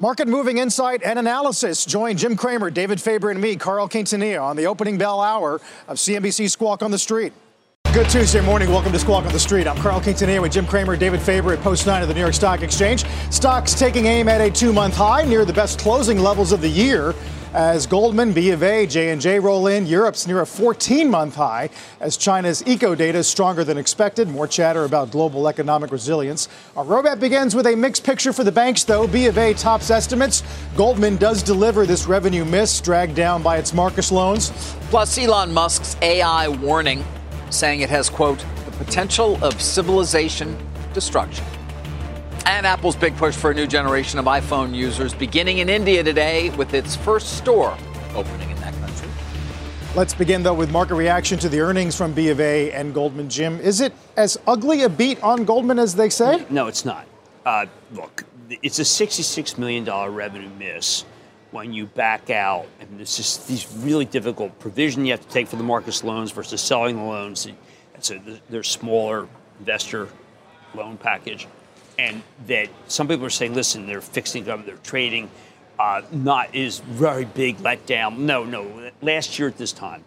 Market moving insight and analysis. Join Jim Cramer, David Faber, and me, Carl Quintanilla, on the opening bell hour of CNBC Squawk on the Street. Good Tuesday morning. Welcome to Squawk on the Street. I'm Carl Quintanilla with Jim Cramer, David Faber at Post 9 of the New York Stock Exchange. Stocks taking aim at a two-month high near the best closing levels of the year as Goldman, B of A, J&J roll in. Europe's near a 14-month high as China's eco data is stronger than expected. More chatter about global economic resilience. Our roadmap begins with a mixed picture for the banks, though. B of A tops estimates. Goldman does deliver this revenue miss, dragged down by its Marcus loans. Plus, Elon Musk's AI warning saying it has, quote, the potential of civilization destruction. And Apple's big push for a new generation of iPhone users beginning in India today with its first store opening in that country. Let's begin, though, with market reaction to the earnings from B of A and Goldman. Jim, is it as ugly a beat on Goldman as they say? No, it's not. Uh, look, it's a $66 million revenue miss when you back out, and it's just these really difficult provision you have to take for the Marcus loans versus selling the loans. It's a they're smaller investor loan package and that some people are saying, listen, they're fixed income, they're trading, uh, not is very big letdown. No, no. Last year at this time,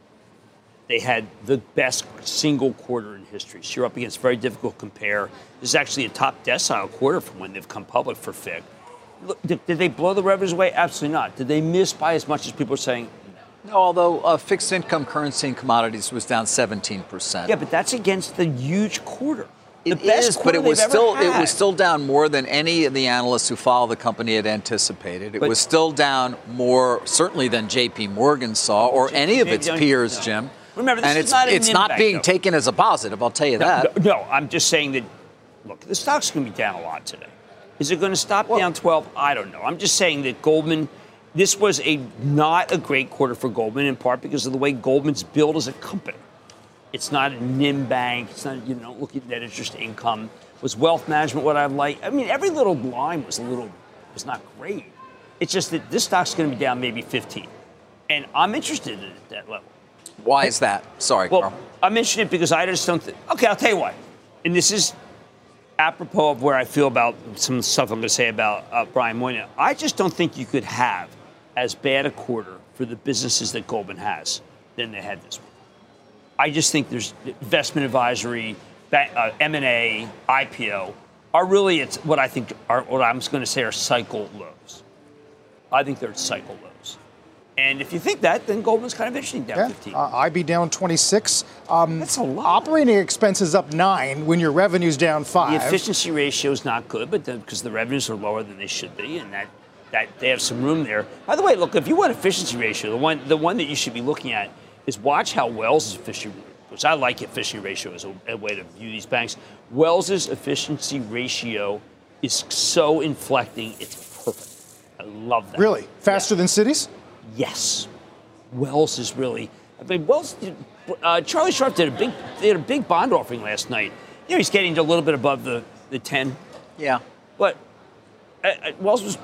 they had the best single quarter in history. So you're up against very difficult compare. This is actually a top decile quarter from when they've come public for FICC. Look, did, did, they blow the revenues away? Absolutely not. Did they miss by as much as people are saying? No, although uh, fixed income currency and commodities was down 17%. Yeah, but that's against the huge quarter. The it is, but it was still it was still down more than any of the analysts who follow the company had anticipated. It but, was still down more certainly than J.P. Morgan saw or J- any of its peers, no. Jim. Remember, and it's not it's not being though. taken as a positive. I'll tell you no, that. No, no, I'm just saying that. Look, the stock's going to be down a lot today. Is it going to stop well, down 12? I don't know. I'm just saying that Goldman. This was a not a great quarter for Goldman in part because of the way Goldman's built as a company. It's not a NIM bank. It's not you know look at net interest income was wealth management what I like? I mean, every little line was a little was not great. It's just that this stock's going to be down maybe 15, and I'm interested in at that level. Why is that? Sorry, well, Carl. I'm interested because I just don't. Th- okay, I'll tell you why. And this is apropos of where I feel about some stuff I'm going to say about uh, Brian Moynihan. I just don't think you could have as bad a quarter for the businesses that Goldman has than they had this one. I just think there's investment advisory uh, M&A, IPO, are really it's what I think are what I'm going to say are cycle lows. I think they're cycle lows. And if you think that, then Goldman's kind of interesting down yeah. 15. Uh, IB down 26. Um, That's a lot. Operating expenses up nine when your revenue's down five. The efficiency ratio is not good, but because the, the revenues are lower than they should be, and that that they have some room there. By the way, look, if you want efficiency ratio, the one the one that you should be looking at is watch how Wells' efficiency which I like efficiency ratio as a, a way to view these banks. Wells's efficiency ratio is so inflecting, it's perfect. I love that. Really? Faster yeah. than cities? Yes. Wells is really. I mean, Wells. Uh, Charlie Scharf did a big. They had a big bond offering last night. You know, he's getting a little bit above the the ten. Yeah. But uh, uh Wells was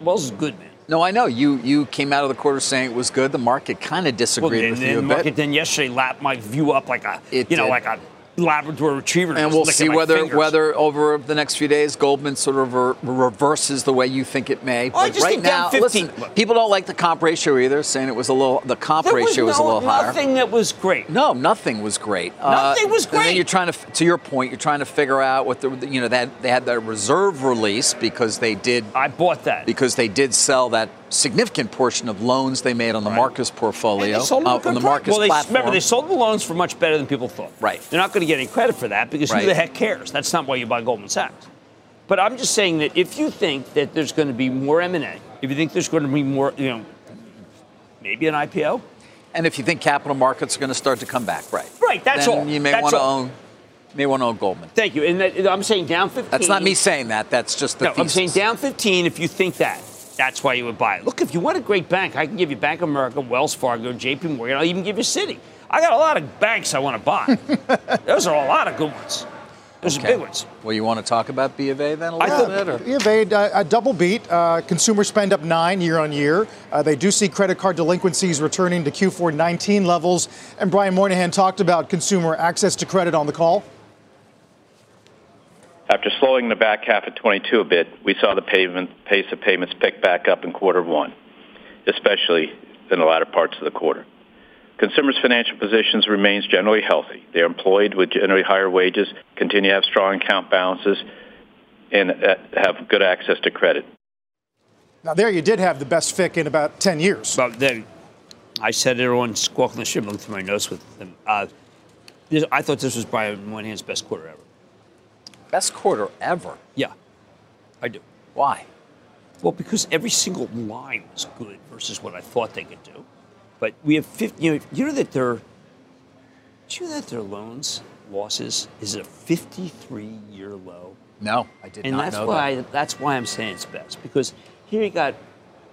Wells is good, man. No, I know you. You came out of the quarter saying it was good. The market kind of disagreed well, with you a the market bit. then yesterday lapped my view up like a it you know did. like a Labrador Retriever. And we'll see whether fingers. whether over the next few days Goldman sort of re- reverses the way you think it may. But right now, listen, people don't like the comp ratio either, saying it was a little the comp there ratio was, was, no, a little higher. Nothing that was great. No, nothing was great. Nothing uh, was great. And then you're trying to, to your point, you're trying to figure out what the you know that they had their reserve release because they did. I bought that because they did sell that significant portion of loans they made on the right. Marcus portfolio, uh, on the Marcus well, they, platform. Remember, they sold the loans for much better than people thought. Right. They're not going to get any credit for that because right. who the heck cares? That's not why you buy Goldman Sachs. But I'm just saying that if you think that there's going to be more M&A, if you think there's going to be more, you know, maybe an IPO. And if you think capital markets are going to start to come back, right? Right, that's then all. You may that's want to all. own may want to own Goldman. Thank you. And that, I'm saying down 15. That's not me saying that. That's just the No, thesis. I'm saying down 15 if you think that. That's why you would buy it. Look, if you want a great bank, I can give you Bank of America, Wells Fargo, J.P. Morgan. I'll even give you Citi. I got a lot of banks I want to buy. Those are a lot of good ones. Those Okay. are big ones. Well, you want to talk about B of A then a I little thought- bit? Or? B of A, uh, a double beat. Uh, consumer spend up nine year on year. Uh, they do see credit card delinquencies returning to Q4 19 levels. And Brian Moynihan talked about consumer access to credit on the call. After slowing the back half of 22 a bit, we saw the payment, pace of payments pick back up in quarter one, especially in the latter parts of the quarter. Consumers' financial positions remains generally healthy. They are employed with generally higher wages, continue to have strong account balances, and uh, have good access to credit. Now, there you did have the best FICC in about 10 years. But then I said it on Squawk the Street. I'm looking through my notes with them. Uh, this, I thought this was Brian Moynihan's best quarter ever. Best quarter ever. Yeah, I do. Why? Well, because every single line was good versus what I thought they could do. But we have 50, you know, you know that their, do you know that their loans losses is a 53 year low? No, I did and not that's know why that. that's why I'm saying it's best because here you got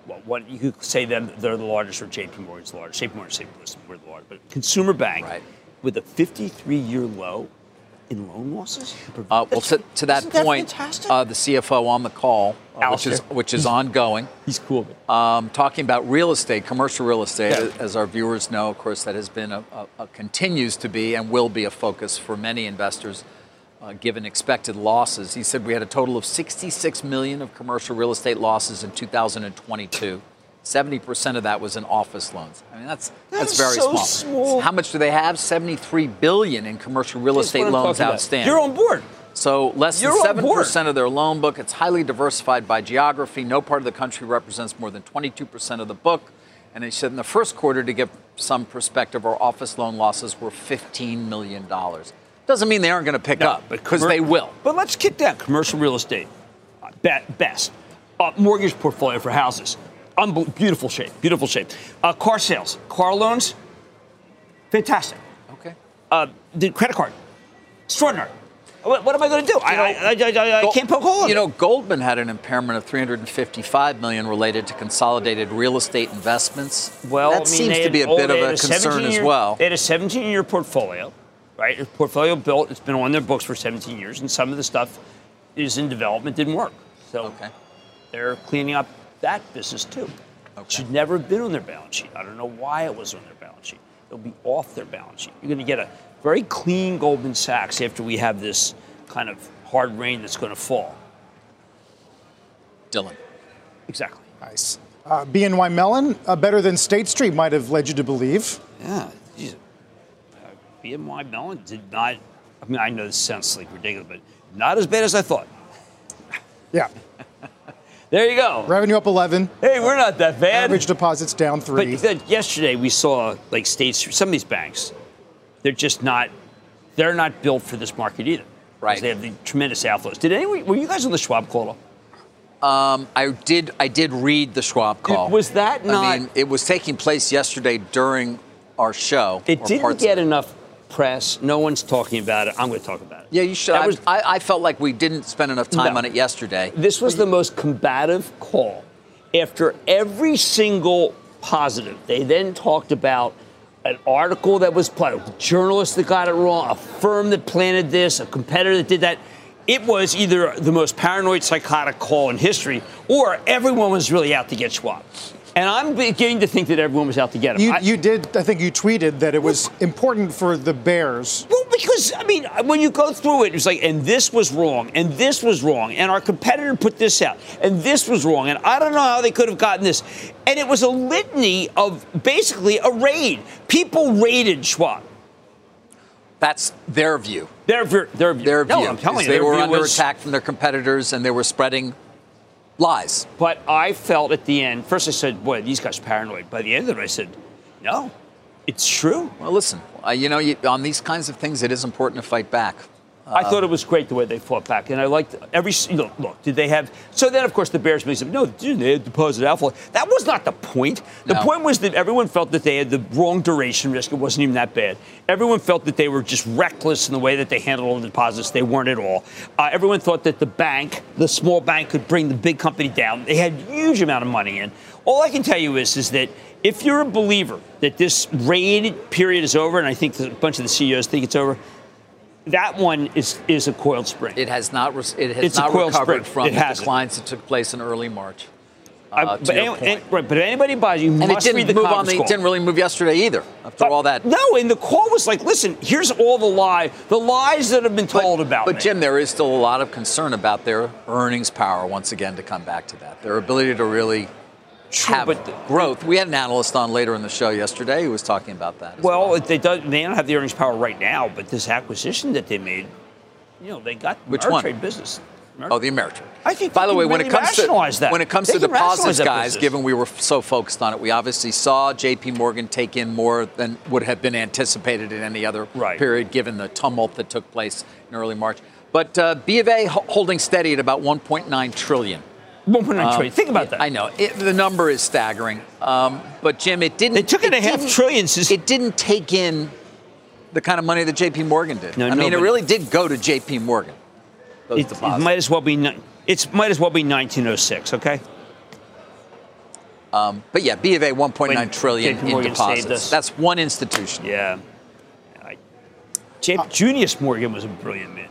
well, what you could say them they're the largest or JP Morgan's the largest. JP Morgan's St. we're the largest, but consumer bank Right. with a 53 year low in loan losses. Uh, well, to, to that point, fantastic? uh, the CFO on the call, uh, which is which is ongoing, He's cool. um, talking about real estate, commercial real estate. Yeah. As our viewers know, of course, that has been a, a, a continues to be and will be a focus for many investors, uh, given expected losses. He said we had a total of 66 million of commercial real estate losses in 2022. 70% of that was in office loans. I mean, that's that's, That's very so small. small. How much do they have? 73 billion in commercial real That's estate loans talking about. outstanding. You're on board. So less than You're on seven board. percent of their loan book. It's highly diversified by geography. No part of the country represents more than 22 percent of the book. And he said in the first quarter, to give some perspective, our office loan losses were 15 million dollars. Doesn't mean they aren't going to pick up, because commer- they will. But let's kick that commercial real estate. Best. Uh, mortgage portfolio for houses. Unbel- beautiful shape. Beautiful shape. Uh, car sales. Car loans. Fantastic. Okay. Uh, the credit card. Extraordinary. What, what am I going to do? I, I, I, I, can't poke a hole You know, Goldman had an impairment of 355 million related to consolidated real estate investments. Well, that I mean, seems to be a oh, bit of had a concern 17 as well. They had a 17 year portfolio, right? A portfolio built, it's been on their books for 17 years, and some of the stuff is in development, didn't work. So Okay. they're cleaning up that business too. Okay. Should never have been on their balance sheet. I don't know why it was on their balance sheet. It'll be off their balance sheet. You're going to get a very clean Goldman Sachs after we have this kind of hard rain that's going to fall. Dylan. Exactly. Nice. Uh, BNY Mellon, uh, better than State Street might have led you to believe. Yeah. geez. Uh, BNY Mellon did not. I mean, I know this sounds like ridiculous, but not as bad as I thought. Yeah. There you go. Revenue up 11. Hey, we're not that bad. Average deposits down But three. then yesterday we saw like states, some of these banks, they're just not, they're not built for this market either. Right. They have the tremendous outflows. Did anyone, were you guys on the Schwab call? Um, I did. I did read the Schwab call. was that not- I mean, it was taking place yesterday during our show. It didn't get enough press. No one's talking about it. I'm going to talk about it. Yeah, you should. I, was- I, I felt like we didn't spend enough time No. on it yesterday. This was the most combative call. After every single positive, they then talked about an article that was planted, a journalist that got it wrong, a firm that planted this, a competitor that did that. It was either the most paranoid, psychotic call in history, or everyone was really out to get Schwab. And I'm beginning to think that everyone was out to get him. You, I- you did, I think you tweeted that it was important for the Bears. Well, because I mean, when you go through it, it's like, and this was wrong, and this was wrong, and our competitor put this out, and this was wrong, and I don't know how they could have gotten this, and it was a litany of basically a raid. People raided Schwab. That's their view. Their ver- their view. Their no, view. I'm telling you, they were under was- attack from their competitors, and they were spreading lies. But I felt at the end, first I said, boy, these guys are paranoid. By the end of it, I said, no, it's true. Well, listen. Uh, you know, you, on these kinds of things, it is important to fight back. I thought it was great the way they fought back, and I liked every. Look, look, did they have? So then, of course, the Bears made some. No, dude, they had deposit outflow. That was not the point. The No. point was that everyone felt that they had the wrong duration risk. It wasn't even that bad. Everyone felt that they were just reckless in the way that they handled all the deposits. They weren't at all. Uh, everyone thought that the bank, the small bank, could bring the big company down. They had huge amount of money in. All I can tell you is, is that if you're a believer that this raid period is over, and I think a bunch of the CEOs think it's over, that one is is a coiled spring. It has not. Re- it has It's not recovered spring. from It the hasn't. declines that took place in early March. I- Uh, to but, any- and- right, but anybody buys you, and it must read didn't the move on. The, it didn't really move yesterday either. After all that. No, and the call was like, listen, here's all the lie, the lies that have been told about But me. Jim, there is still a lot of concern about their earnings power. Once again, to come back to that, their ability to really True, have but the- growth. We had an analyst on later in the show yesterday who was talking about that. as well, they don't, they don't have the earnings power right now, but this acquisition that they made, you know, they got Which Ameritrade one? business. Oh, the Ameritrade. I think By the way, can when really it comes to that. when it comes They to deposits, guys, business. given we were so focused on it, we obviously saw J.P. Morgan take in more than would have been anticipated in any other Right. period, given the tumult that took place in early March. But uh, B of A holding steady at about 1.9 trillion. 1.9 trillion. Think about that. I know it, the number is staggering, um, but Jim, it didn't. They took in it a half trillion since- It didn't take in the kind of money that J.P. Morgan did. No, I no, mean, it really did go to J.P. Morgan. Those It, it might as well be. It's might as well be 1906. Okay. But yeah, B of A 1.9 When in deposits. That's one institution. Yeah. I, J- Junius Morgan was a brilliant man.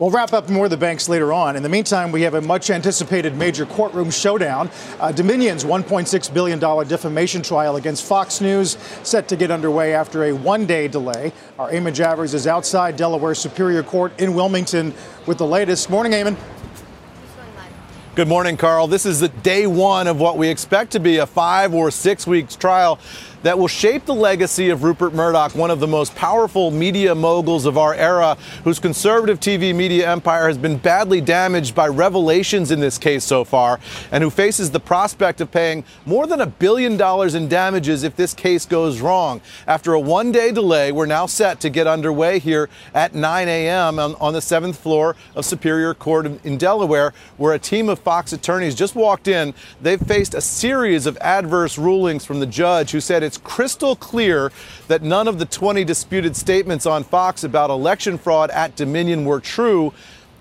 We'll wrap up more of the banks later on. In the meantime, we have a much anticipated major courtroom showdown. Uh, Dominion's $1.6 billion defamation trial against Fox News set to get underway after a one day delay. Our Eamon Javers is outside Delaware Superior Court in Wilmington with the latest. Morning, Eamon. Good morning, Carl. This is the day one of what we expect to be a five or six weeks trial that will shape the legacy of Rupert Murdoch, one of the most powerful media moguls of our era, whose conservative TV media empire has been badly damaged by revelations in this case so far, and who faces the prospect of paying more than a billion dollars in damages if this case goes wrong. After a one day delay, we're now set to get underway here at 9 a.m. on, on the seventh floor of Superior Court in- Delaware, where a team of Fox attorneys just walked in. They've faced a series of adverse rulings from the judge who said it's crystal clear that none of the 20 disputed statements on Fox about election fraud at Dominion were true.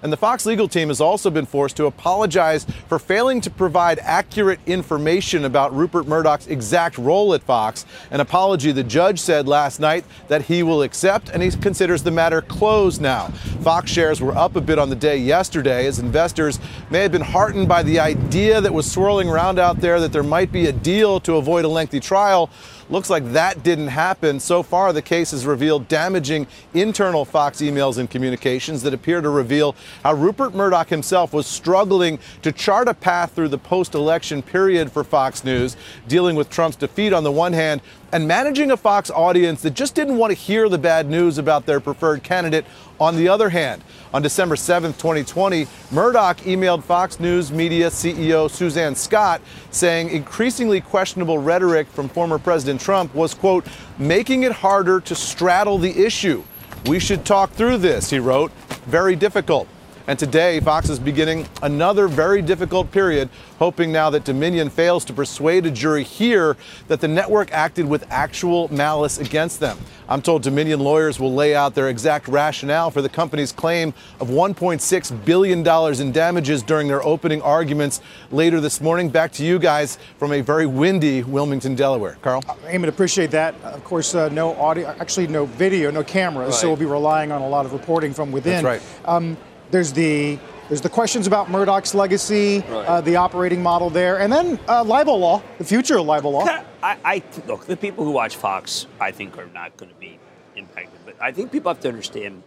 And the Fox legal team has also been forced to apologize for failing to provide accurate information about Rupert Murdoch's exact role at Fox, an apology the judge said last night that he will accept, and he considers the matter closed now. Fox shares were up a bit on the day yesterday as investors may have been heartened by the idea that was swirling around out there that there might be a deal to avoid a lengthy trial. Looks like that didn't happen. So far, the case has revealed damaging internal Fox emails and communications that appear to reveal how Rupert Murdoch himself was struggling to chart a path through the post election period for Fox News, dealing with Trump's defeat on the one hand and managing a Fox audience that just didn't want to hear the bad news about their preferred candidate on the other hand. On December 7, 2020, Murdoch emailed Fox News Media CEO Suzanne Scott saying increasingly questionable rhetoric from former President Trump was, quote, making it harder to straddle the issue. We should talk through this, he wrote. Very difficult. And today, Fox is beginning another very difficult period, hoping now that Dominion fails to persuade a jury here that the network acted with actual malice against them. I'm told Dominion lawyers will lay out their exact rationale for the company's claim of $1.6 billion in damages during their opening arguments later this morning. Back to you guys from a very windy Wilmington, Delaware. Carl? Eamon, appreciate that. Of course, uh, no audio, actually, no video, no cameras, so we'll be relying on a lot of reporting from within. That's right. Um, there's the there's the questions about Murdoch's legacy, uh, the operating model there, and then uh, libel law, the future of libel law. I, I look the people who watch Fox. I think are not going to be impacted, but I think people have to understand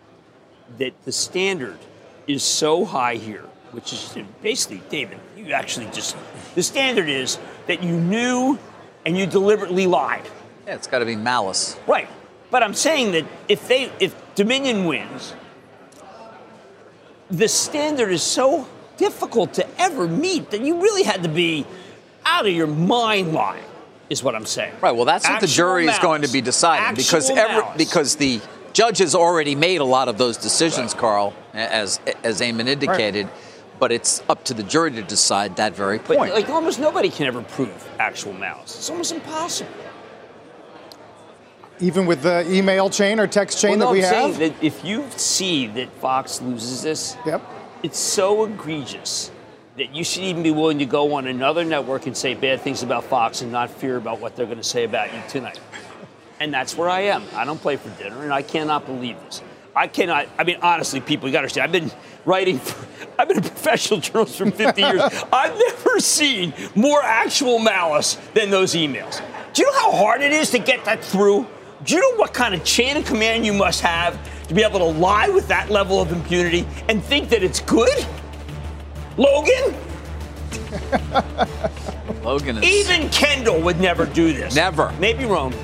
that the standard is so high here, which is basically, David, you actually just the standard is that you knew and you deliberately lied. Yeah, it's got to be malice. Right. But I'm saying that if they if Dominion wins, the standard is so difficult to ever meet that you really had to be out of your mind lying, is what I'm saying. Right. Well, that's what the Actual jury is going to be deciding because every because the Judge has already made a lot of those decisions, right. Carl, as as Eamon indicated. Right. But it's up to the jury to decide that very point. But, like almost nobody can ever prove actual malice. It's almost impossible. Even with the email chain or text chain well, that we I'm have. That if you see that Fox loses this, yep. it's so egregious that you should even be willing to go on another network and say bad things about Fox and not fear about what they're going to say about you tonight. And that's where I am. I don't play for dinner, and I cannot believe this. I cannot. I mean, honestly, people, you got to understand. I've been writing. For, I've been a professional journalist for 50 years. I've never seen more actual malice than those emails. Do you know how hard it is to get that through? Do you know what kind of chain of command you must have to be able to lie with that level of impunity and think that it's good? Logan? Logan is. Even Kendall would never do this. Never. Maybe Rome.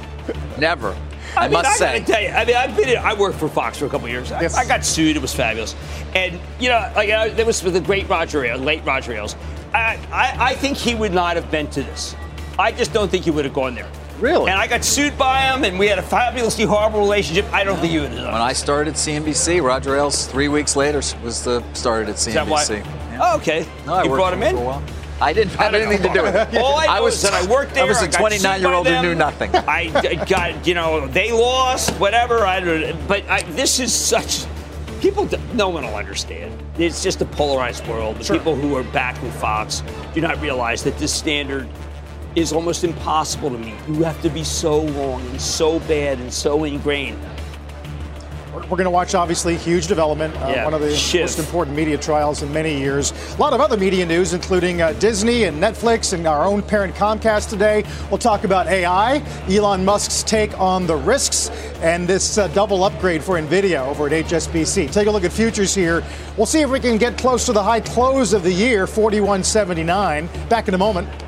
Never. I, I mean, must I say. tell you, I mean, I've been. In, I worked for Fox for a couple years. Yes. I, I, got sued. It was fabulous, and you know, like uh, there was the great Roger Ailes, late Roger Ailes. I, I, I think he would not have been to this. I just don't think he would have gone there. Really? And I got sued by him, and we had a fabulously horrible relationship. I don't think you would have done. When I started CNBC, Roger Ailes three weeks later was the started at CNBC. Yeah. Oh, okay. No, you brought him in. I didn't have anything to do with it. All I, I was that I worked there. I was a 29 year old who knew nothing. I got, you know, they lost, whatever. I, but I, this is such. People, no one will understand. It's just a polarized world. The sure. people who are back with Fox do not realize that this standard is almost impossible to meet. You have to be so wrong and so bad and so ingrained. We're going to watch, obviously, huge development. Uh, yeah, one of the Shiv. most important media trials in many years. A lot of other media news, including uh, Disney and Netflix and our own parent Comcast today. We'll talk about AI, Elon Musk's take on the risks, and this uh, double upgrade for NVIDIA over at HSBC. Take a look at futures here. We'll see if we can get close to the high close of the year, 41.79. Back in a moment.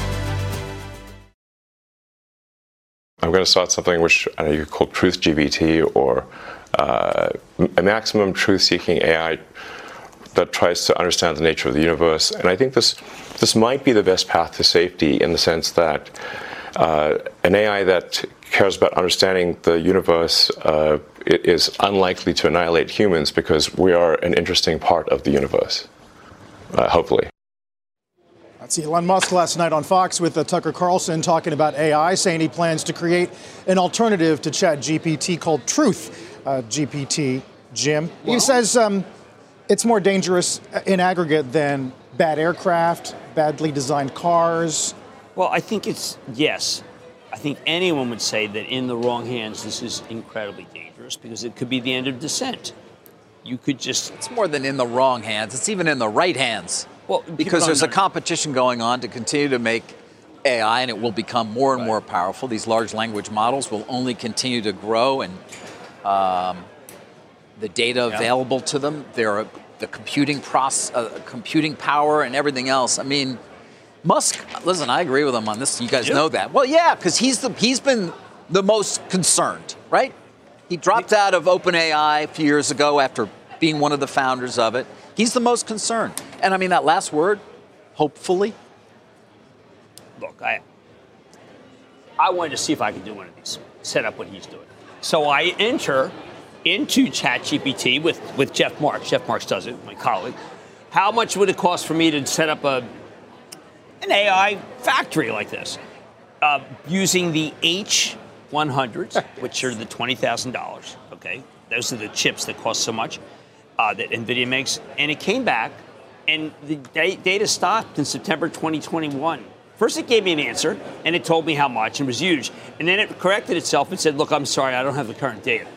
I'm going to start something which I know you could call Truth GPT or uh, a maximum truth-seeking AI that tries to understand the nature of the universe. And I think this this might be the best path to safety in the sense that uh, an AI that cares about understanding the universe uh, is unlikely to annihilate humans because we are an interesting part of the universe, uh, hopefully. That's Elon Musk last night on Fox with uh, Tucker Carlson talking about AI, saying he plans to create an alternative to ChatGPT called Truth uh, GPT. Jim, well, he says um, it's more dangerous in aggregate than bad aircraft, badly designed cars. Well, I think it's yes. I think anyone would say that in the wrong hands, this is incredibly dangerous because it could be the end of dissent. You could just. It's more than in the wrong hands, it's even in the right hands. Well, because there's a competition going on to continue to make AI, and it will become more and right. more powerful. These large language models will only continue to grow, and um, the data yeah. available to them, their the computing process, uh, computing power, and everything else. I mean, Musk. Listen, I agree with him on this. You guys know that. Well, yeah, because he's the he's been the most concerned, right? He dropped out of OpenAI a few years ago after being one of the founders of it. He's the most concerned. And I mean, that last word, hopefully. Look, I, I wanted to see if I could do one of these, set up what he's doing. So I enter into ChatGPT with, with Jeff Marks. Jeff Marks does it, my colleague. How much would it cost for me to set up a, an AI factory like this? Uh, using the H100s, which are the $20,000, okay? Those are the chips that cost so much uh, that NVIDIA makes. And it came back and the data stopped in September 2021. First, it gave me an answer, and it told me how much, and was huge. And then it corrected itself and said, look, I'm sorry, I don't have the current data.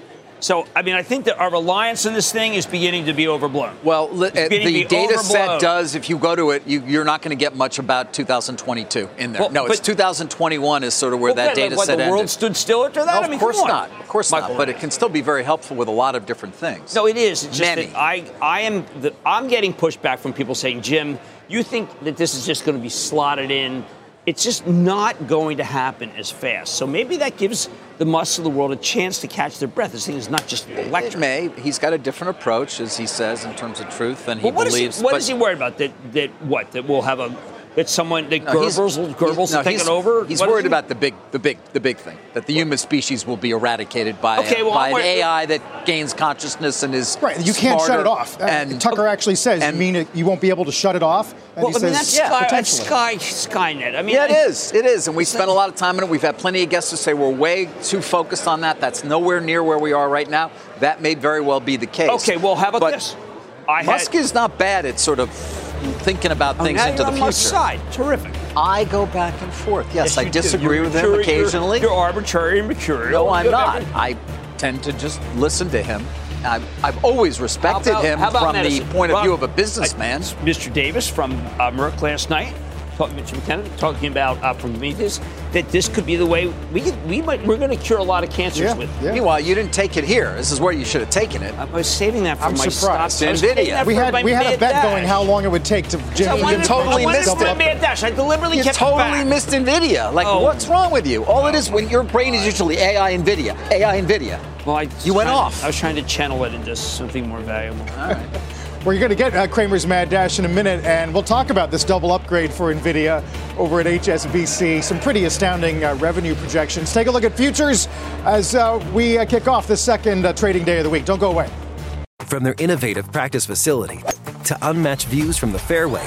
So, I mean, I think that our reliance on this thing is beginning to be overblown. Well, uh, the data overblown. set does, if you go to it, you, are not going to get much about 2022 in there. Well, no, it's 2021 is sort of where well, that data what, set the ended. world stood still after that? No, I mean, of course not. Of course Michael not. But it can still be very helpful with a lot of different things. No, it is. It's Many. I, I am the, I'm getting pushback from people saying, Jim, you think that this is just going to be slotted in it's just not going to happen as fast. So maybe that gives the Musks of the world a chance to catch their breath. This thing is not just electric. It may. He's got a different approach, as he says, in terms of truth than he what believes. Is he, what is he worried about? That that what? That we'll have a that someone that no, Goebbels will Goebbels no, take it over? He's what worried he? about the big, the big, the big thing that the human species will be eradicated by, okay, well, by an AI that gains consciousness and is right. You can't shut it off. Uh, and Tucker actually says, and, "You mean it, you won't be able to shut it off?" And well, I mean that's yeah, Sky, that's Sky Skynet. I mean, yeah, it is. It is, and we spent a lot of time on it. We've had plenty of guests who say we're way too focused on that. That's nowhere near where we are right now. That may very well be the case. Okay, well, how about but this? I Musk had, is not bad at sort of thinking about things oh, into the future. side, terrific. I go back and forth. Yes, yes I disagree with him occasionally. You're, you're, arbitrary and mercurial. No, I'm not. I tend to just listen to him. I've, I've always respected about, him from medicine? the point of view of a businessman. I, Mr. Davis from uh, Merck last night talking Mr. McKenna, talking about uh, from Prometheus, that this could be the way we could, we might we're going to cure a lot of cancers yeah, with. Yeah. Meanwhile, you didn't take it here. This is where you should have taken it. I was saving that for I'm my surprised. stock. Nvidia. We had we had a bet dash. going how long it would take to. Jim, you totally missed it. Mad dash. I deliberately you kept totally missed Nvidia. Like, oh. what's wrong with you? All it is when your brain is usually AI Nvidia, AI Nvidia. Well, I you went off. I was trying to channel it into something more valuable. All right. We're going to get uh, Cramer's Mad Dash in a minute, and we'll talk about this double upgrade for NVIDIA over at HSBC. Some pretty astounding uh, revenue projections. Take a look at futures as uh, we uh, kick off the second uh, trading day of the week. Don't go away. From their innovative practice facility to unmatched views from the fairway.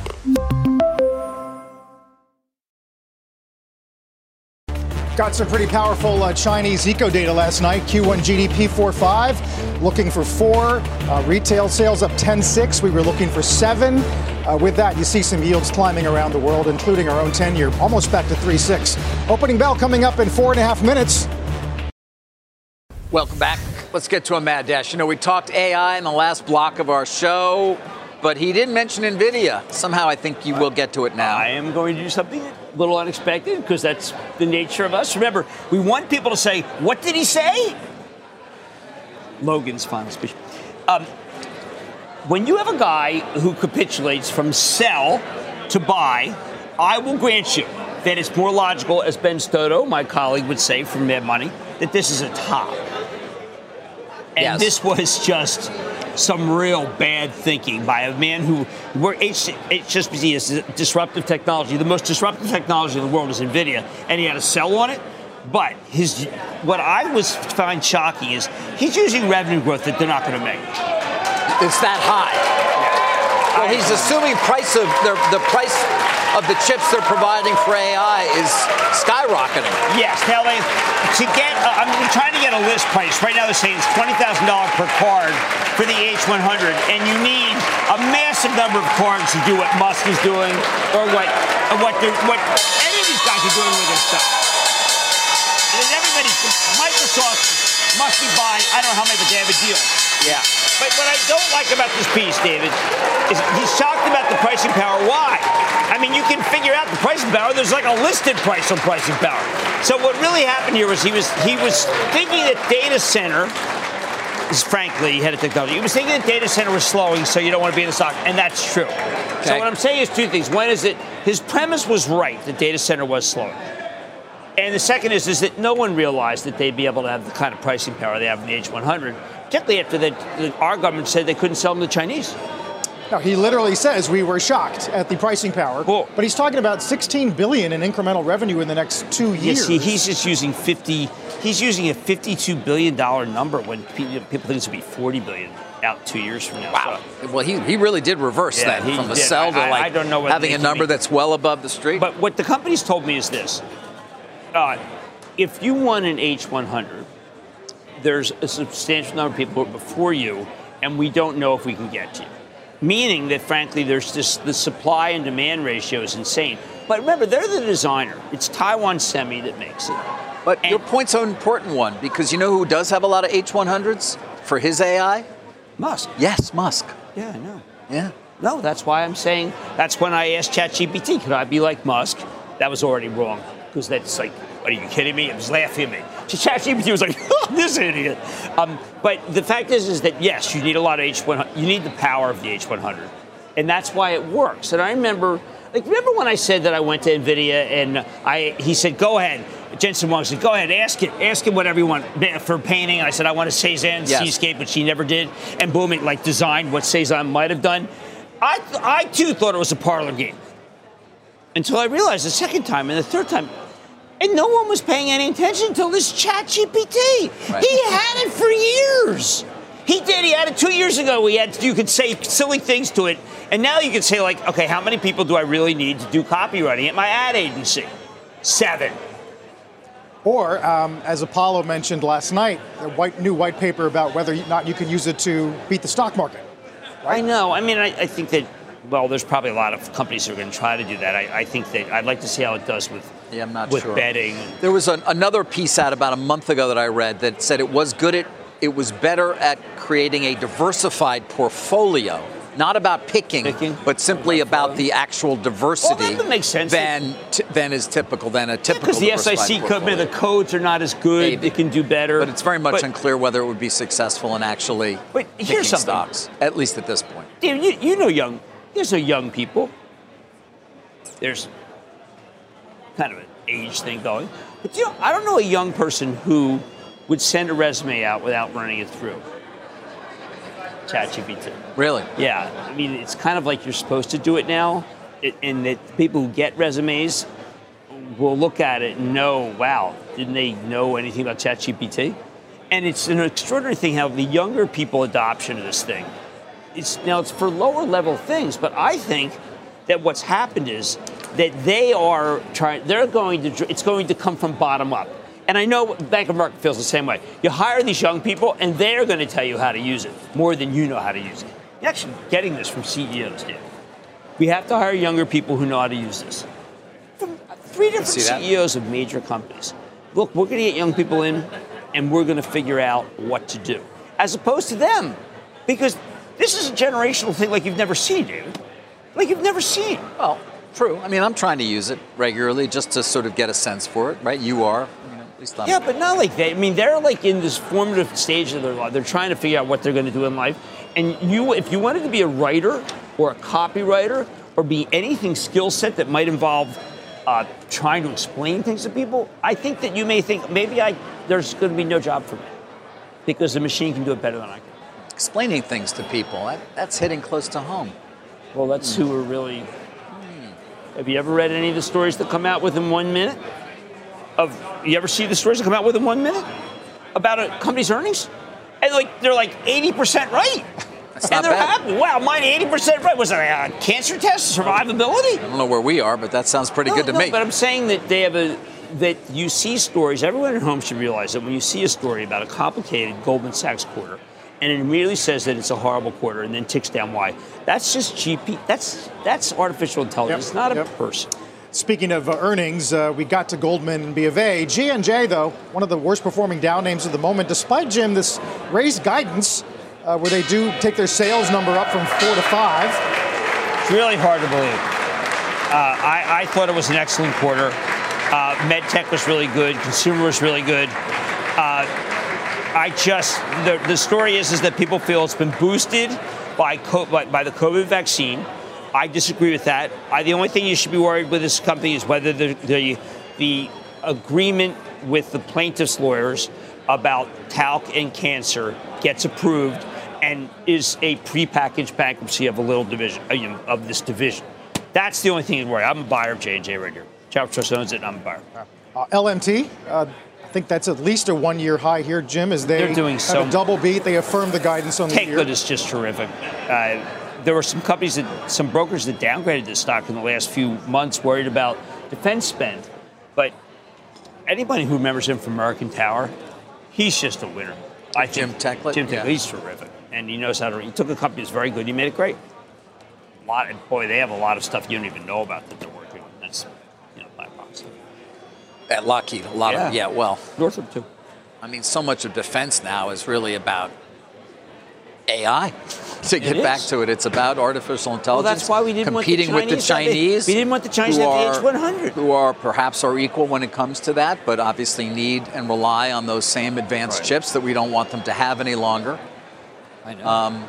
Got some pretty powerful uh, Chinese eco data last night. Q1 GDP 4.5, looking for four. Uh, retail sales up 10.6. We were looking for seven. Uh, with that, you see some yields climbing around the world, including our own 10 year, almost back to 3.6. Opening bell coming up in four and a half minutes. Welcome back. Let's get to a mad dash. You know, we talked AI in the last block of our show but he didn't mention NVIDIA. Somehow I think you will get to it now. I am going to do something a little unexpected because that's the nature of us. Remember, we want people to say, What did he say? Logan's final speech. Um, when you have a guy who capitulates from sell to buy, I will grant you that it's more logical, as Ben Stoto, my colleague, would say from Mad Money, that this is a top. And yes. this was just some real bad thinking by a man who where HSBC is disruptive technology. The most disruptive technology in the world is NVIDIA, and he had a sell on it. But his what I was find shocking is he's using revenue growth that they're not going to make. It's that high. Well, he's assuming price of the, the price of the chips they're providing for AI is skyrocketing. Yes. Now, they, to get, uh, I'm trying to get a list price. Right now, they're saying it's $20,000 per card for the H100, and you need a massive number of cards to do what Musk is doing or what, what, what any of these guys are doing with their stuff. And everybody, Microsoft must be buying, I don't know how many, but they have a deal. Yeah. But what I don't like about this piece, David, is he's shocked about the pricing power. Why? I mean, you can figure out the pricing power. There's like a listed price on pricing power. So what really happened here was he was he was thinking that data center is frankly head of technology. He was thinking that data center was slowing, so you don't want to be in the stock, and that's true. Okay. So what I'm saying is two things. One is that his premise was right. The data center was slowing. And the second is, is that no one realized that they'd be able to have the kind of pricing power they have in the H100 particularly after the, the, our government said they couldn't sell them to the Chinese. Now, he literally says we were shocked at the pricing power, Well- but he's talking about 16 billion in incremental revenue in the next two Yeah, years. see, he's just using 50. He's using a 52 billion dollar number when people, people think it's going to be 40 billion out two years from now. Wow. So- Well, he, he really did reverse Yeah, that he from a did. sell to I- I- like I don't know whether having a number be- that's well above the street. But what the company's told me is this: uh, if you want an H100, there's a substantial number of people before you, and we don't know if we can get to you. Meaning that, frankly, there's this the supply and demand ratio is insane. But remember, they're the designer. It's Taiwan Semi that makes it. But And- your point's an important one because you know who does have a lot of H100s for his AI? Musk. Yes, Musk. Yeah, I know. Yeah. No, that's why I'm saying that's when I asked ChatGPT, could I be like Musk? That was already wrong because that's like, are you kidding me? It was laughing at me. ChatGPT was like, oh, this idiot. Um, but the fact is, is that yes, you need a lot of H100. You need the power of the H100, and that's why it works. And I remember, like, remember when I said that I went to Nvidia and I, he said, go ahead. Jensen Huang said, "Go ahead, ask it, ask it whatever you want for painting." I said, "I want a Cezanne Yes. seascape," which he never did, and boom, it like designed what Cezanne might have done. I, I too thought it was a parlor game until I realized the second time and the third time, and no one was paying any attention until this Chat GPT. Right. He had it for years. He did. He had it two years ago. We had you could say silly things to it, and now you can say like, okay, how many people do I really need to do copywriting at my ad agency? Seven. Or, um, as Apollo mentioned last night, a white, new white paper about whether or not you can use it to beat the stock market. I know. I mean, I, I think that. Well, there's probably a lot of companies who are going to try to do that. I, I think that I'd like to see how it does with Yeah, I'm not with sure. betting. There was an, another piece out about a month ago that I read that said it was good at, it was better at creating a diversified portfolio, not about picking, Picking? but simply about the actual diversity. Well, that makes sense. Than t- than is typical than a typical. Because the SIC code, portfolio. the codes are not as good. Maybe. It can do better. But it's very much But- unclear whether it would be successful in actually But picking here's something. stocks, at least at this point. Dude, you, you know young. There's no young people. There's kind of an age thing going. But you know, I don't know a young person who would send a resume out without running it through ChatGPT. Really? Yeah, I mean, it's kind of like you're supposed to do it now, it, and that people who get resumes will look at it and know, wow, didn't they know anything about ChatGPT? And it's an extraordinary thing how the younger people adoption of this thing. It's now it's for lower level things, but I think that what's happened is that they are trying. They're going to. It's going to come from bottom up. And I know Bank of America feels the same way. You hire these young people, and they're going to tell you how to use it more than you know how to use it. You're actually getting this from CEOs, Dan. We have to hire younger people who know how to use this. From three different. CEOs of major companies. Look, we're going to get young people in, and we're going to figure out what to do, as opposed to them, because this is a generational thing like you've never seen, dude. Like you've never seen. Well, true. I mean, I'm trying to use it regularly just to sort of get a sense for it, right? You are. You know, at least I'm. Yeah, but not like that. I mean, they're like in this formative stage of their life. They're trying to figure out what they're going to do in life. And you, if you wanted to be a writer or a copywriter or be anything skill set that might involve uh, trying to explain things to people, I think that you may think maybe I there's going to be no job for me because the machine can do it better than I can. Explaining things to people, that, that's hitting close to home. Well, that's who we're really. Have you ever read any of the stories that come out within one minute? Of you ever see the stories that come out within one minute about a company's earnings? And like they're like eighty percent right, That's and not they're bad. happy. Wow, mine eighty percent right. Was it a cancer test, survivability? I don't know where we are, but that sounds pretty No, good to no, me. But I'm saying that they have a that you see stories. Everyone at home should realize that when you see a story about a complicated Goldman Sachs quarter, and it immediately says that it's a horrible quarter, and then ticks down why. That's just GP. That's that's artificial intelligence, Yep, not a person. Speaking of uh, earnings, uh, we got to Goldman and B of A. J&J, though, one of the worst performing down names at the moment, despite, Jim, this raised guidance uh, where they do take their sales number up from four to five. It's really hard to believe. Uh, I, I thought it was an excellent quarter. Uh, MedTech was really good. Consumer was really good. I just the, the story is is that people feel it's been boosted by, co- by by the COVID vaccine. I disagree with that. I, the only thing you should be worried with this company is whether the the, the agreement with the plaintiffs' lawyers about talc and cancer gets approved, and is a prepackaged bankruptcy of a little division uh, you know, of this division. That's the only thing to worry. I'm a buyer of J&J right here. Charitable Trust owns it, I'm a buyer. Uh, LMT, uh, think that's at least a one-year high here, Jim. As they They're doing have so a double beat, they affirmed the guidance on the Take year. good is just terrific. Uh, there were some companies that, some brokers that downgraded the stock in the last few months, worried about defense spend. But anybody who remembers him from American Tower, he's just a winner. I Jim think, Taiclet? Jim Taiclet, Yeah. he's terrific, and he knows how to. He took a company that's very good. He made it great. A lot, boy, they have a lot of stuff you don't even know about that they're working on. That's, you know, black box. At Lockheed, a lot of Yeah. yeah. Well, Northrop too. I mean, so much of defense now is really about AI. To get It back is. to it, it's about artificial intelligence. that's why we didn't want the competing with the Chinese the- we didn't want the Chinese who have the H100. Who are perhaps are equal when it comes to that, but obviously need and rely on those same advanced Right. chips that we don't want them to have any longer. I know. Um,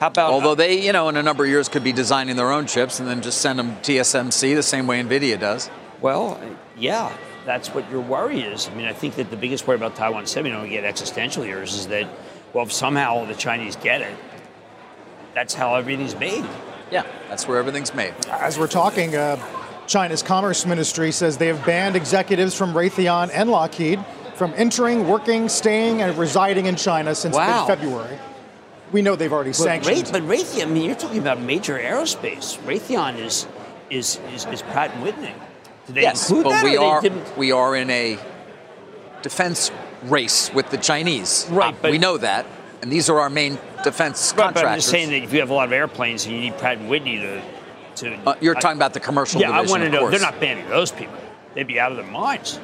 How about Although they, you know, in a number of years could be designing their own chips and then just send them TSMC the same way Nvidia does. Well, yeah, that's what your worry is. I mean, I think that the biggest worry about Taiwan Semi, don't get existential here, is, is that, well, if somehow the Chinese get it, that's how everything's made. Yeah, that's where everything's made. As we're talking, uh, China's Commerce Ministry says they have banned executives from Raytheon and Lockheed from entering, working, staying, and residing in China since Wow. mid-February. We know they've already But, sanctioned. Ray, but Raytheon, I mean, you're talking about major aerospace. Raytheon is is is, is Pratt and Whitney. Did they yes, include but that, or we they are didn't? we are in a defense race with the Chinese. Right, Uh, but- we know that, and these are our main defense Right, but. I'm just saying that if you have a lot of airplanes and you need Pratt and Whitney to, to Uh, you're I- talking about the commercial Yeah, I want to know. course. They're not banning those people. They'd be out of their minds,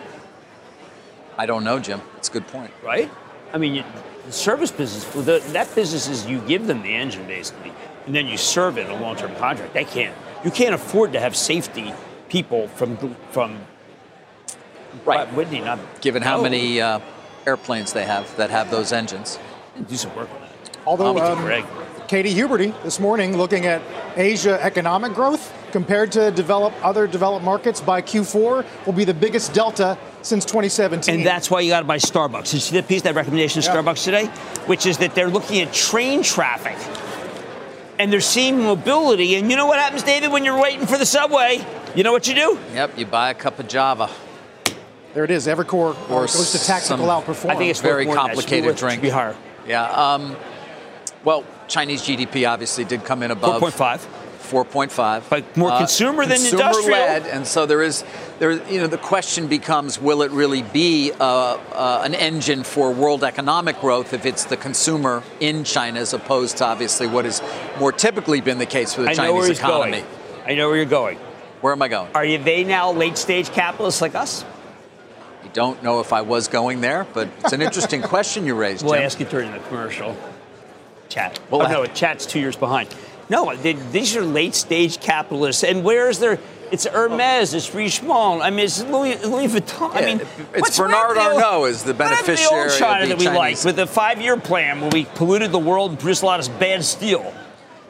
I don't know, Jim. That's a good point. right? I mean, you, the service business, the, that business is you give them the engine basically, and then you serve it a long-term contract. They can't. You can't afford to have safety people from from Right. Pratt Whitney not Given how Oh, many uh, airplanes they have that have those engines. do some work on that. Although Um, Greg. Katy Huberty this morning looking at Asia economic growth compared to develop other developed markets by Q4 will be the biggest delta since 2017. And that's why you got to buy Starbucks. You see that piece, that recommendation of Yeah. Starbucks today, which is that they're looking at train traffic, and they're seeing mobility. And you know what happens, David, when you're waiting for the subway? You know what you do? Yep, you buy a cup of Java. there it is. Evercore uh, Or goes to tactical some- outperform. I think it's Very worth more than that. It should be complicated worth- drink. should Be higher. Yeah. Um, well, Chinese GDP obviously did come in above 4.5. 4.5. But more consumer than consumer industrial. led, and so there is, there, you know, the question becomes: Will it really be uh, uh, an engine for world economic growth if it's the consumer in China, as opposed to obviously what has more typically been the case for the I know where Chinese he's economy? going. I know where you're going. Where am I going? Are you they now late stage capitalists like us? I don't know if I was going there, but it's an interesting question you raised. We'll Jim. ask you during the commercial chat. Well, oh, no, chat's two years behind. No, they, these are late stage capitalists. And where is their? It's Hermes, it's Richemont. I mean, it's Louis, Louis Vuitton. I mean, it's Bernard what Arnault is the what happened to beneficiary The of old China the that we Chinese- liked with the five-year plan where we polluted the world and produced a lot of bad steel.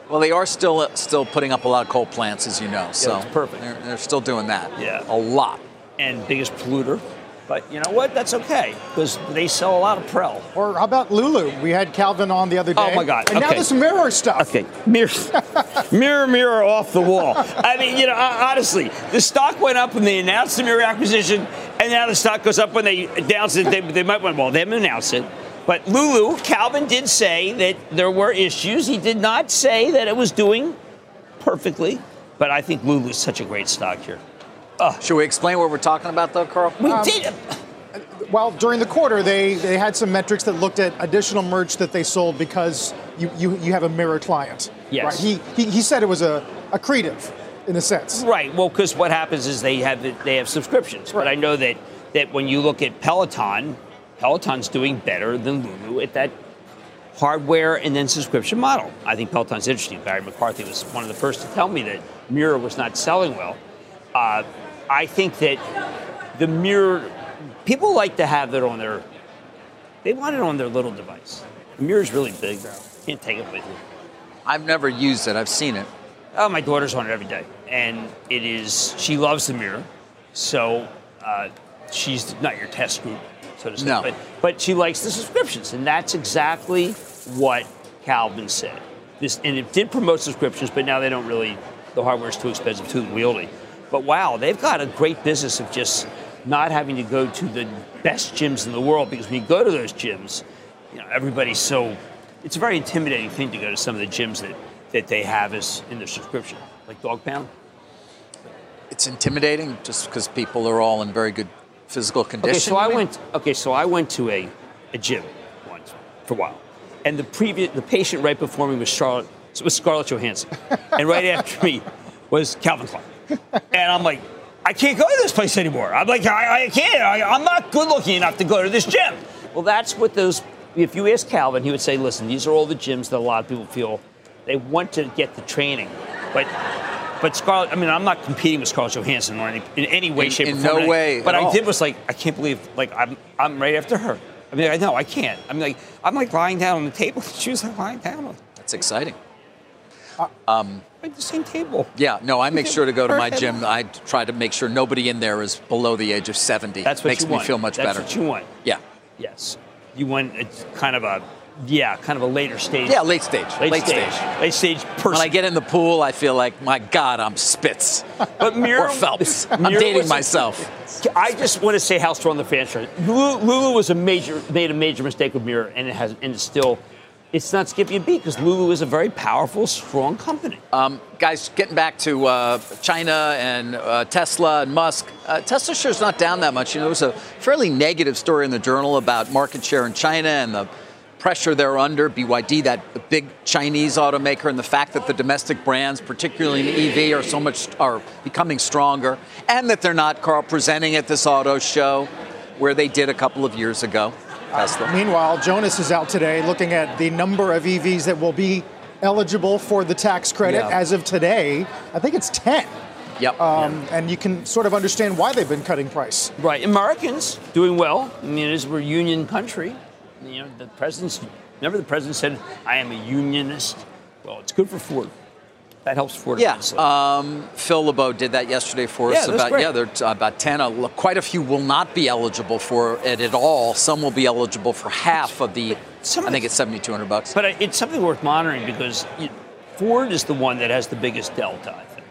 Well, they are still still putting up a lot of coal plants, as you know. So it's perfect. They're, they're still doing that. Yeah. a lot. And biggest polluter. But you know what? That's okay because they sell a lot of Prel. or how about Lulu? We had Calvin on the other oh, day. Oh, my God. And now this mirror stuff. Okay, mirror, mirror, mirror off the wall. I mean, you know, honestly, the stock went up when they announced the mirror acquisition, and now the stock goes up when they announce it. They, they might want, well, they haven't announced it. But Lulu, Calvin did say that there were issues. He did not say that it was doing perfectly. But I think Lulu is such a great stock here. Should we explain what we're talking about, though, Carl? We um, did. Well, during the quarter, they, they had some metrics that looked at additional merch that they sold because you, you, you have a mirror client. Yes. Right? He, he, he said it was a accretive in a sense. Right. Well, because what happens is they have they have subscriptions. But I know that that when you look at Peloton, Peloton's doing better than Lulu at that hardware and then subscription model. I think Peloton's interesting. Barry McCarthy was one of the first to tell me that Mirror was not selling well. Uh, I think that the Mirror people like to have it on their they want it on their little device. The Mirror's really big. though. You Can't take it with you. I've never used it. I've seen it. Oh, my daughter's on it every day, and it is. She loves the mirror, so uh, she's not your test group, so to speak. No. But but she likes the subscriptions, and that's exactly what Calvin said. This, and it did promote subscriptions, but now they don't really, the hardware is too expensive, too wieldy. But wow, they've got a great business of just not having to go to the best gyms in the world because when you go to those gyms, you know, everybody's so, it's a very intimidating thing to go to some of the gyms that, that they have as in their subscription, like Dog Pound. It's intimidating just because people are all in very good physical condition. Okay, so I went. Okay, so I went to a, a gym once for a while, and the previous the patient right before me was Charlotte was Scarlett Johansson, and right after me was Calvin Klein, and I'm like, I can't go to this place anymore. I'm like, I, I can't. I, I'm not good looking enough to go to this gym. Well, that's what those. If you ask Calvin, he would say, listen, these are all the gyms that a lot of people feel they want to get the training, but but Scarlett, I mean, I'm not competing with Scarlett Johansson or any, in any way, In- shape, in or form. no way But at I all. did was like, I can't believe, like, I'm, I'm right after her. I mean, I know I can't. I'm like, I'm like lying down on the table. She was like lying down on That's exciting. Uh, um, like the same table. Yeah, no, I make sure to go to my gym. I try to make sure nobody in there is below the age of 70. That's what Makes you me want. feel much That's better. what you want. Yeah. Yes. You want it's kind of a, yeah, kind of a later stage. Yeah, late stage. Late, Late stage. stage. Late stage person. When I get in the pool, I feel like, my God, I'm Spitz. But Mira, or Phelps. I'm Mira dating myself. I just want to say how strong the fans are. Lulu, Lulu was a major made a major mistake with Mirror, and it has and it's still, it's not skipping a beat because Lulu is a very powerful, strong company. Um, guys, getting back to uh, China and uh, Tesla and Musk, uh, Tesla share's not down that much. You know, there was a fairly negative story in the journal about market share in China and the pressure they're under. BYD, that big Chinese automaker, and the fact that the domestic brands, particularly in EV, are so much are becoming stronger, and that they're not, Carl, presenting at this auto show where they did a couple of years ago. Tesla. Meanwhile, Jonas is out today looking at the number of EVs that will be eligible for the tax credit. Yeah. As of today, I think it's 10. Yep. Um, And you can sort of understand why they've been cutting price. Right, Americans doing well. I mean, as we're a union country, you know, the president's. Remember, the president said, "I am a unionist." Well, it's good for Ford. That helps Ford. Yeah, um, Phil LeBeau did that yesterday for us. that's about great. yeah, there are about ten. Uh, quite a few will not be eligible for it at all. Some will be eligible for half of the. I think it's seventy two hundred bucks. But it's something worth monitoring because you, Ford is the one that has the biggest delta, I think.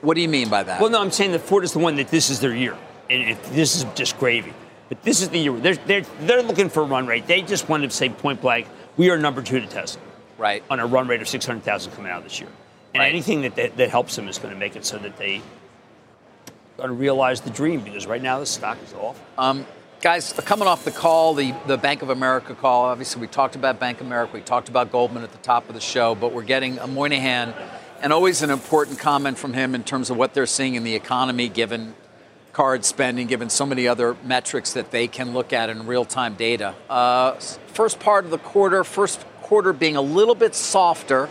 What do you mean by that? Well, no, I'm saying that Ford is the one that this is their year, and if this is just gravy. But this is the year. They're, they're, they're looking for a run rate. They just want to say point blank, we are number two to Tesla right. on a run rate of 600,000 coming out this year. And Right. anything that, that, that helps them is going to make it so that they going to realize the dream because right now the stock is off. Um, guys, coming off the call, the, the Bank of America call, obviously we talked about Bank of America, we talked about Goldman at the top of the show, but we're getting a Moynihan and always an important comment from him in terms of what they're seeing in the economy given card spending, given so many other metrics that they can look at in real time data. Uh, first part of the quarter, first quarter being a little bit softer.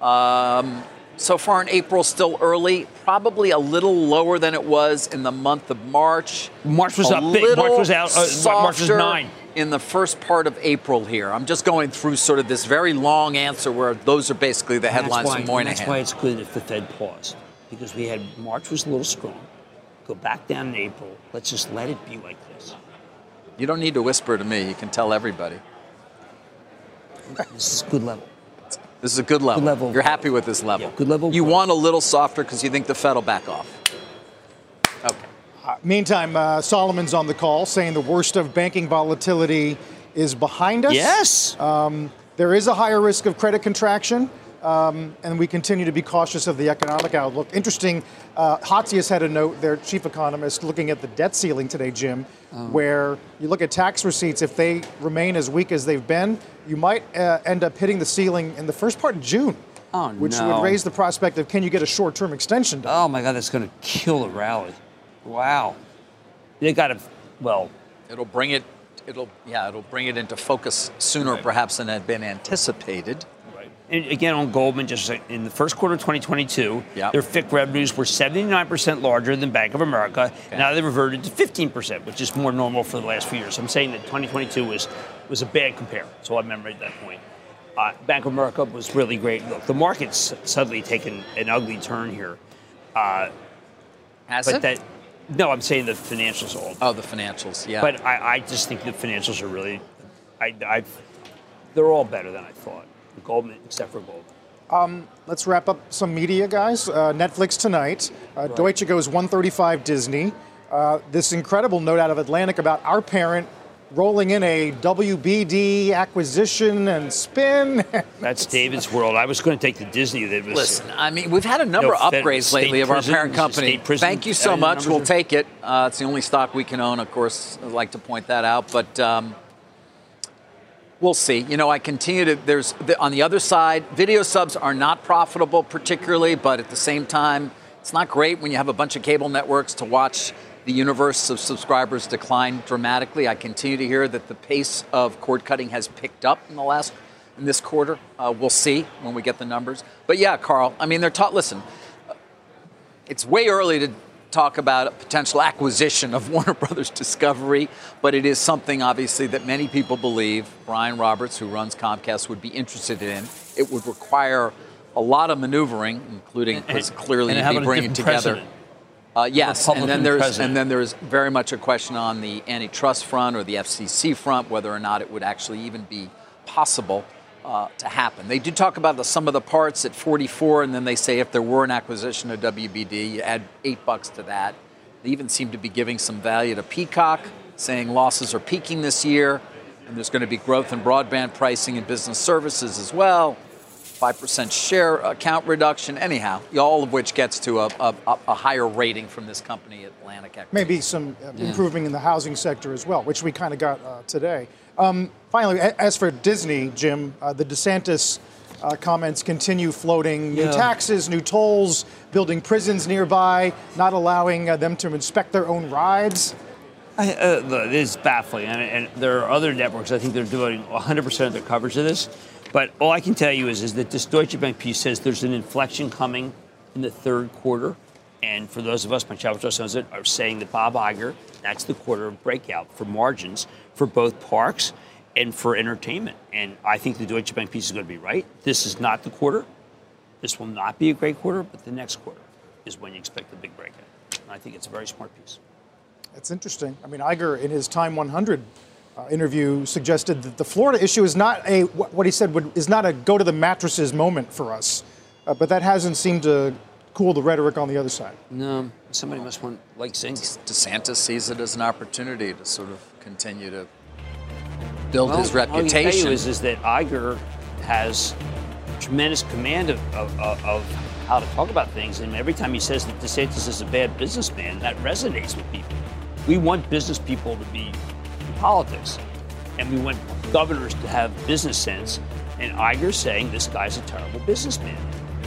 Um, so far in April, still early, probably a little lower than it was in the month of March. March was A up big. March was out- uh, March was nine. In the first part of April here. I'm just going through sort of this very long answer where those are basically the And that's headlines why- from Moynihan. That's why it's good if the Fed paused because we had March was a little strong. Go back down in April. Let's just let it be like this. You don't need to whisper to me. You can tell everybody. This is good level. This is a good level. Good level. You're happy with this level. Yeah, good level. You want a little softer because you think the Fed will back off. Okay. Meantime, uh, Solomon's on the call saying the worst of banking volatility is behind us. Yes. Um, there is a higher risk of credit contraction, um, and we continue to be cautious of the economic outlook. Interesting, uh, Hatzius had a note, their chief economist, looking at the debt ceiling today, Jim, where you look at tax receipts, if they remain as weak as they've been, you might uh, end up hitting the ceiling in the first part of June. Oh, which no. would raise the prospect of can you get a short term extension done? Oh my God, that's going to kill the rally. Wow. They got to. Well, It'll bring it. It'll yeah. It'll bring it into focus sooner, perhaps, than had been anticipated. And again, on Goldman, just in the first quarter of 2022, Yep. their FICC revenues were 79% larger than Bank of America. Now they reverted to 15%, which is more normal for the last few years. I'm saying that 2022 was was a bad compare. So I remember at that point. Uh, Bank of America was really great. Look, the market's suddenly taken an ugly turn here. Uh, Has but it? that, no, I'm saying the financials all. oh, the financials. Yeah. But I, I just think the financials are really, I, I, they're all better than I thought. Goldman, except for Goldman. Um, let's wrap up some media, guys. Uh, Netflix tonight. Uh, right. Deutsche goes 135 Disney. Uh, this incredible note out of Atlantic about our parent rolling in a WBD acquisition and spin. That's David's world. I was going to take the Disney that was. Listen, I mean, we've had a number of upgrades lately of our parent company. Thank you so much. We'll take it. Uh, it's the only stock we can own, of course. I'd like to point that out, but. Um, We'll see. You know, I continue to, there's, on the other side, video subs are not profitable particularly, but at the same time, it's not great when you have a bunch of cable networks to watch the universe of subscribers decline dramatically. I continue to hear that the pace of cord cutting has picked up in the last in this quarter. Uh, we'll see when we get the numbers. But yeah, Carl, I mean, they're taught. Listen, it's way early to talk about a potential acquisition of Warner Brothers Discovery, but it is something obviously that many people believe Brian Roberts, who runs Comcast, would be interested in. It would require a lot of maneuvering, including and, clearly and bringing together. Uh, yes, and then there's president. and then there's very much a question on the antitrust front or the FCC front whether or not it would actually even be possible uh, to happen. They do talk about the sum of the parts at 44, and then they say if there were an acquisition of WBD, you add eight bucks to that. They even seem to be giving some value to Peacock, saying losses are peaking this year, and there's going to be growth in broadband pricing and business services as well. 5% share account reduction, anyhow, all of which gets to a, a, a higher rating from this company, Atlantic Equity. Maybe some uh, yeah. improving in the housing sector as well, which we kind of got uh, today. Um, finally, as for Disney, Jim, uh, the DeSantis uh, comments continue floating new yeah. taxes, new tolls, building prisons nearby, not allowing uh, them to inspect their own rides. I, uh, it is baffling, and, and, there are other networks. I think they're doing 100% of their coverage of this. But all I can tell you is, is that this Deutsche Bank piece says there's an inflection coming in the third quarter. And for those of us, my trust knows it, are saying that Bob Iger, that's the quarter of breakout for margins for both parks and for entertainment. And I think the Deutsche Bank piece is going to be right. This is not the quarter. This will not be a great quarter, but the next quarter is when you expect the big breakout. And I think it's a very smart piece. That's interesting. I mean, Iger in his Time 100 uh, interview suggested that the Florida issue is not a what he said would, is not a go to the mattresses moment for us, uh, but that hasn't seemed to cool the rhetoric on the other side. No, somebody must want like saying DeSantis sees it as an opportunity to sort of continue to build well, his reputation. All I can tell you is, is that Iger has tremendous command of, of, of how to talk about things, and every time he says that DeSantis is a bad businessman, that resonates with people. We want business people to be politics. And we want governors to have business sense. And Iger's saying this guy's a terrible businessman.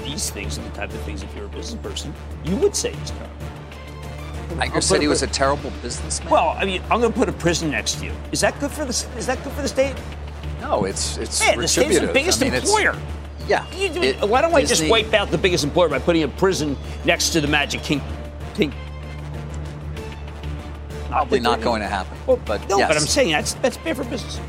These things are the type of things, if you're a business person, you would say he's terrible. Iger said he was a terrible businessman. Well, I mean, I'm going to put a prison next to you. Is that good for the? Is that good for the state? No, it's it's Man, the state's the biggest I mean, employer. Yeah. Do, it, why don't Disney, I just wipe out the biggest employer by putting a prison next to the Magic King, King Probably not going to happen. Well, but no, yes. but I'm saying that's that's bad for business.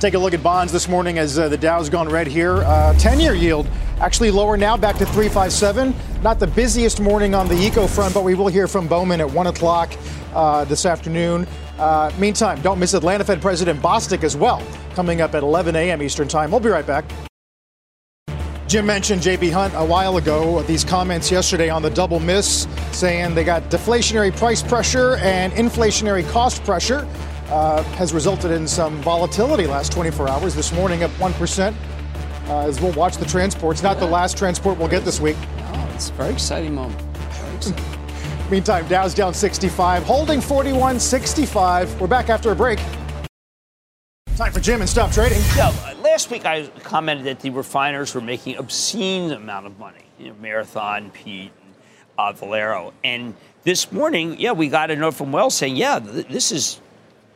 Take a look at bonds this morning as uh, the Dow's gone red here. 10 uh, year yield actually lower now, back to 357. Not the busiest morning on the eco front, but we will hear from Bowman at 1 o'clock uh, this afternoon. Uh, meantime, don't miss Atlanta Fed President Bostic as well, coming up at 11 a.m. Eastern Time. We'll be right back. Jim mentioned JB Hunt a while ago, these comments yesterday on the double miss, saying they got deflationary price pressure and inflationary cost pressure. Uh, has resulted in some volatility last 24 hours. This morning up 1%. Uh, as we'll watch the transports. Not the last transport we'll get this week. Oh, it's a very exciting moment. Very exciting. Meantime, Dow's down 65, holding 41.65. We're back after a break. Time for Jim and Stop Trading. Yeah, last week I commented that the refiners were making obscene amount of money. You know, Marathon, Pete, and, uh, Valero. And this morning, yeah, we got a note from Wells saying, yeah, th- this is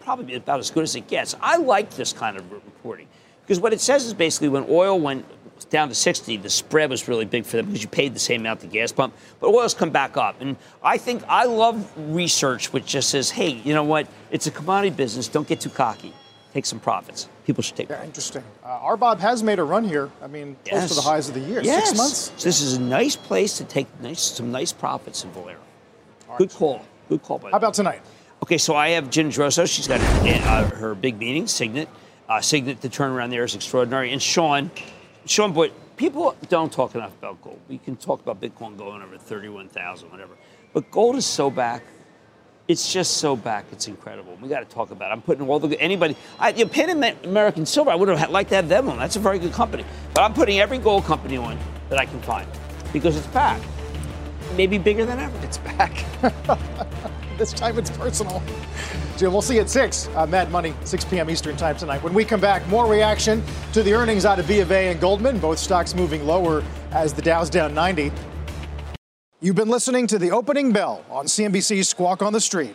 probably about as good as it gets. I like this kind of reporting because what it says is basically when oil went down to 60, the spread was really big for them because you paid the same amount the gas pump. But oil's come back up. And I think I love research which just says, hey, you know what? It's a commodity business. Don't get too cocky take some profits. People should take. Yeah, interesting. Uh, RBOB has made a run here. I mean, close yes. to the highs of the year. Yes. Six months. So this is a nice place to take nice, some nice profits in Valero. Right. Good call. Good call. By How about tonight? Okay, so I have Jen Drosos. She's got uh, her big meeting, Signet. Uh, Signet, the turnaround there is extraordinary. And Sean, Sean Boyd, people don't talk enough about gold. We can talk about Bitcoin going over 31,000, whatever. But gold is so back. It's just so back. It's incredible. We got to talk about it. I'm putting all the anybody. I, you know, Pan American Silver. I would have liked to have them on. That's a very good company. But I'm putting every gold company on that I can find because it's back. Maybe bigger than ever. It's back. this time it's personal. Jim, we'll see you at 6, uh, Mad Money, 6 p.m. Eastern Time tonight. When we come back, more reaction to the earnings out of B of A and Goldman, both stocks moving lower as the Dow's down 90. You've been listening to the opening bell on CNBC's Squawk on the Street.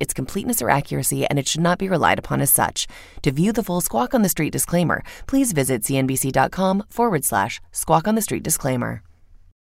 its completeness or accuracy, and it should not be relied upon as such. To view the full Squawk on the Street disclaimer, please visit cnbc.com forward slash squawk on the street disclaimer.